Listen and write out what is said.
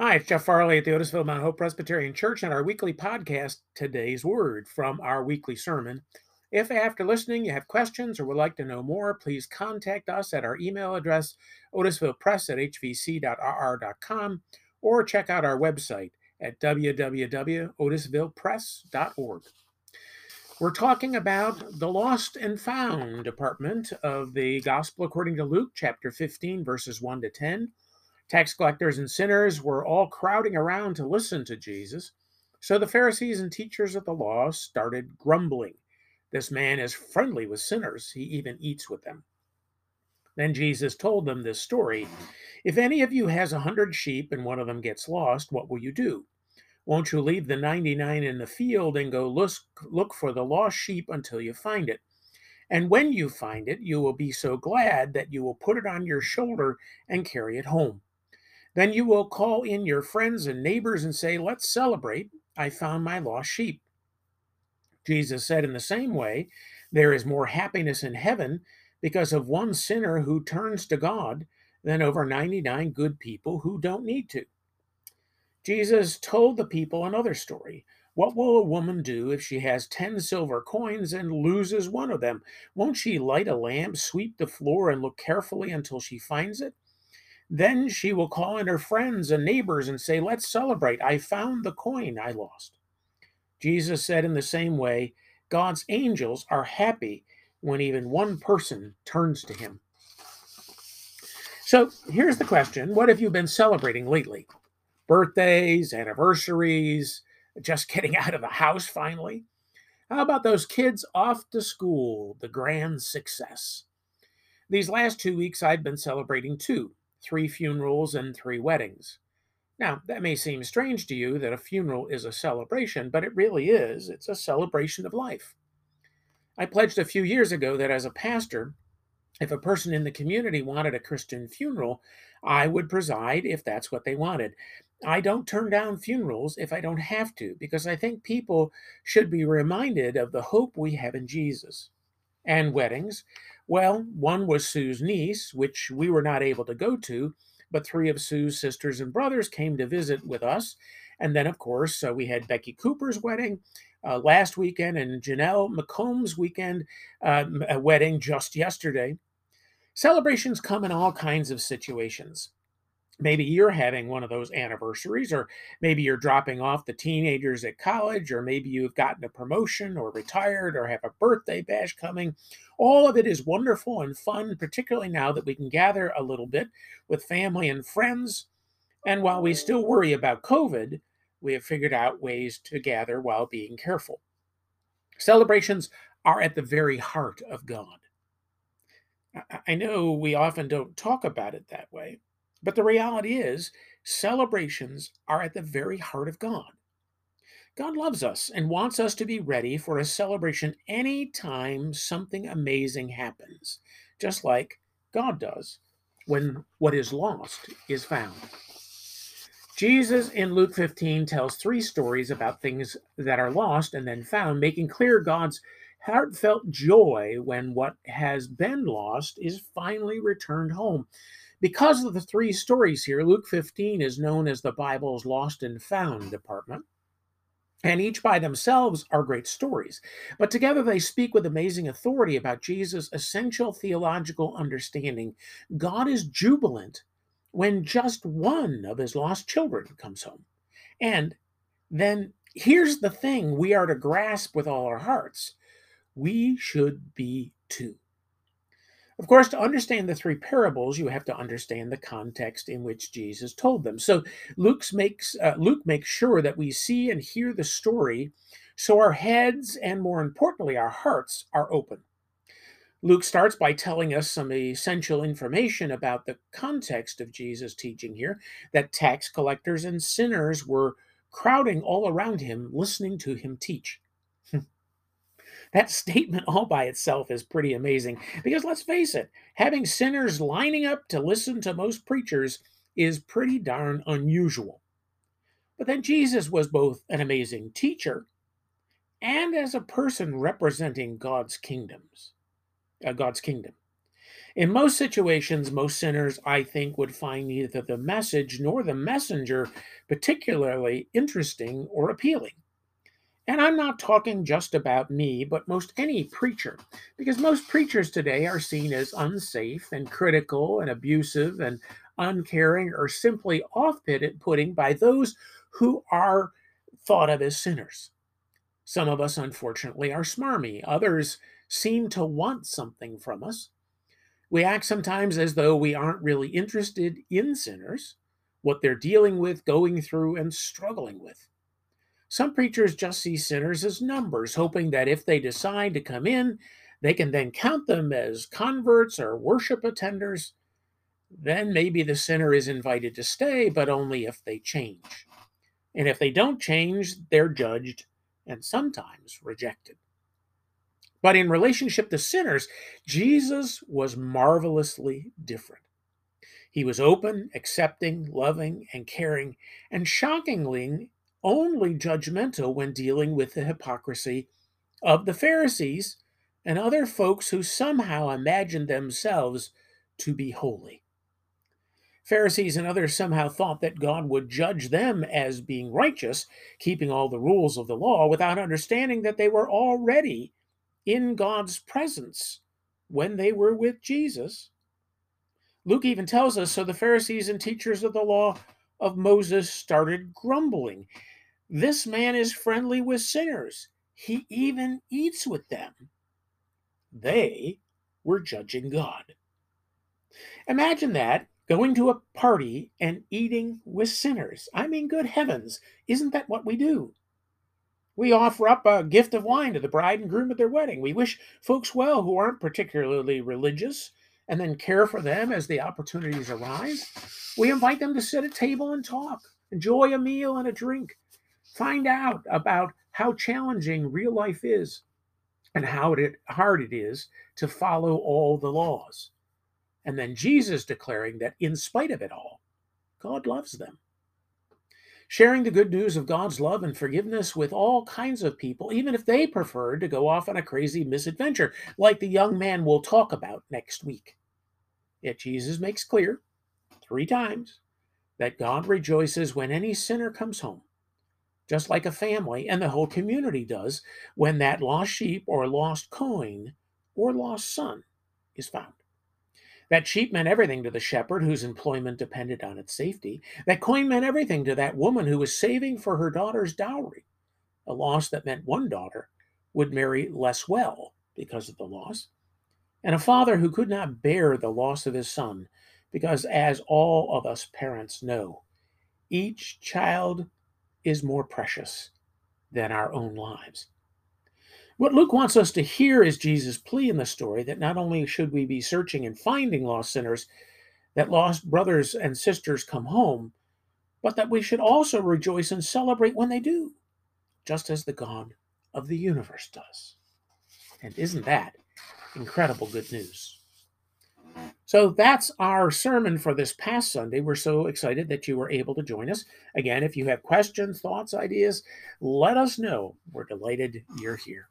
Hi, it's Jeff Farley at the Otisville Mount Hope Presbyterian Church and our weekly podcast, Today's Word, from our weekly sermon. If after listening you have questions or would like to know more, please contact us at our email address, otisvillepress at hvc.rr.com, or check out our website at www.otisvillepress.org. We're talking about the lost and found department of the Gospel according to Luke, chapter 15, verses 1 to 10. Tax collectors and sinners were all crowding around to listen to Jesus. So the Pharisees and teachers of the law started grumbling. This man is friendly with sinners, he even eats with them. Then Jesus told them this story If any of you has a hundred sheep and one of them gets lost, what will you do? Won't you leave the 99 in the field and go look, look for the lost sheep until you find it? And when you find it, you will be so glad that you will put it on your shoulder and carry it home. Then you will call in your friends and neighbors and say, Let's celebrate. I found my lost sheep. Jesus said, in the same way, there is more happiness in heaven because of one sinner who turns to God than over 99 good people who don't need to. Jesus told the people another story. What will a woman do if she has 10 silver coins and loses one of them? Won't she light a lamp, sweep the floor, and look carefully until she finds it? Then she will call in her friends and neighbors and say, Let's celebrate. I found the coin I lost. Jesus said in the same way, God's angels are happy when even one person turns to him. So here's the question What have you been celebrating lately? Birthdays, anniversaries, just getting out of the house finally? How about those kids off to school, the grand success? These last two weeks, I've been celebrating too three funerals, and three weddings. Now, that may seem strange to you that a funeral is a celebration, but it really is. It's a celebration of life. I pledged a few years ago that as a pastor, if a person in the community wanted a Christian funeral, I would preside if that's what they wanted. I don't turn down funerals if I don't have to, because I think people should be reminded of the hope we have in Jesus. And weddings, well, one was Sue's niece, which we were not able to go to, but three of Sue's sisters and brothers came to visit with us. And then, of course, uh, we had Becky Cooper's wedding uh, last weekend and Janelle McComb's weekend uh, wedding just yesterday. Celebrations come in all kinds of situations maybe you're having one of those anniversaries, or maybe you're dropping off the teenagers at college, or maybe you've gotten a promotion or retired or have a birthday bash coming. All of it is wonderful and fun, particularly now that we can gather a little bit with family and friends. And while we still worry about COVID, we have figured out ways to gather while being careful. Celebrations are at the very heart of God. I know we often don't talk about it that way, but the reality is, celebrations are at the very heart of God. God loves us and wants us to be ready for a celebration anytime something amazing happens, just like God does when what is lost is found. Jesus in Luke 15 tells three stories about things that are lost and then found, making clear God's heartfelt joy when what has been lost is finally returned home. Because of the three stories here, Luke 15 is known as the Bible's lost and found department. And each by themselves are great stories. But together they speak with amazing authority about Jesus' essential theological understanding. God is jubilant when just one of his lost children comes home. And then here's the thing we are to grasp with all our hearts we should be too. Of course, to understand the three parables, you have to understand the context in which Jesus told them. So Luke's makes, uh, Luke makes sure that we see and hear the story so our heads and more importantly, our hearts are open. Luke starts by telling us some essential information about the context of Jesus' teaching here that tax collectors and sinners were crowding all around him, listening to him teach. That statement all by itself is pretty amazing because let's face it, having sinners lining up to listen to most preachers is pretty darn unusual. But then Jesus was both an amazing teacher and as a person representing God's kingdoms, uh, God's kingdom. In most situations, most sinners, I think, would find neither the message nor the messenger particularly interesting or appealing. And I'm not talking just about me, but most any preacher, because most preachers today are seen as unsafe and critical and abusive and uncaring or simply off putting by those who are thought of as sinners. Some of us, unfortunately, are smarmy. Others seem to want something from us. We act sometimes as though we aren't really interested in sinners, what they're dealing with, going through, and struggling with. Some preachers just see sinners as numbers, hoping that if they decide to come in, they can then count them as converts or worship attenders. Then maybe the sinner is invited to stay, but only if they change. And if they don't change, they're judged and sometimes rejected. But in relationship to sinners, Jesus was marvelously different. He was open, accepting, loving, and caring, and shockingly only judgmental when dealing with the hypocrisy of the Pharisees and other folks who somehow imagined themselves to be holy. Pharisees and others somehow thought that God would judge them as being righteous, keeping all the rules of the law, without understanding that they were already in God's presence when they were with Jesus. Luke even tells us so the Pharisees and teachers of the law of Moses started grumbling. This man is friendly with sinners, he even eats with them. They were judging God. Imagine that going to a party and eating with sinners. I mean, good heavens, isn't that what we do? We offer up a gift of wine to the bride and groom at their wedding. We wish folks well who aren't particularly religious and then care for them as the opportunities arise. We invite them to sit at table and talk, enjoy a meal and a drink, find out about how challenging real life is and how hard it is to follow all the laws. And then Jesus declaring that in spite of it all, God loves them sharing the good news of God's love and forgiveness with all kinds of people, even if they preferred to go off on a crazy misadventure, like the young man we'll talk about next week. Yet Jesus makes clear three times that God rejoices when any sinner comes home, just like a family and the whole community does when that lost sheep or lost coin or lost son is found. That sheep meant everything to the shepherd whose employment depended on its safety. That coin meant everything to that woman who was saving for her daughter's dowry, a loss that meant one daughter would marry less well because of the loss. And a father who could not bear the loss of his son, because as all of us parents know, each child is more precious than our own lives. What Luke wants us to hear is Jesus' plea in the story that not only should we be searching and finding lost sinners, that lost brothers and sisters come home, but that we should also rejoice and celebrate when they do, just as the God of the universe does. And isn't that incredible good news? So that's our sermon for this past Sunday. We're so excited that you were able to join us. Again, if you have questions, thoughts, ideas, let us know. We're delighted you're here.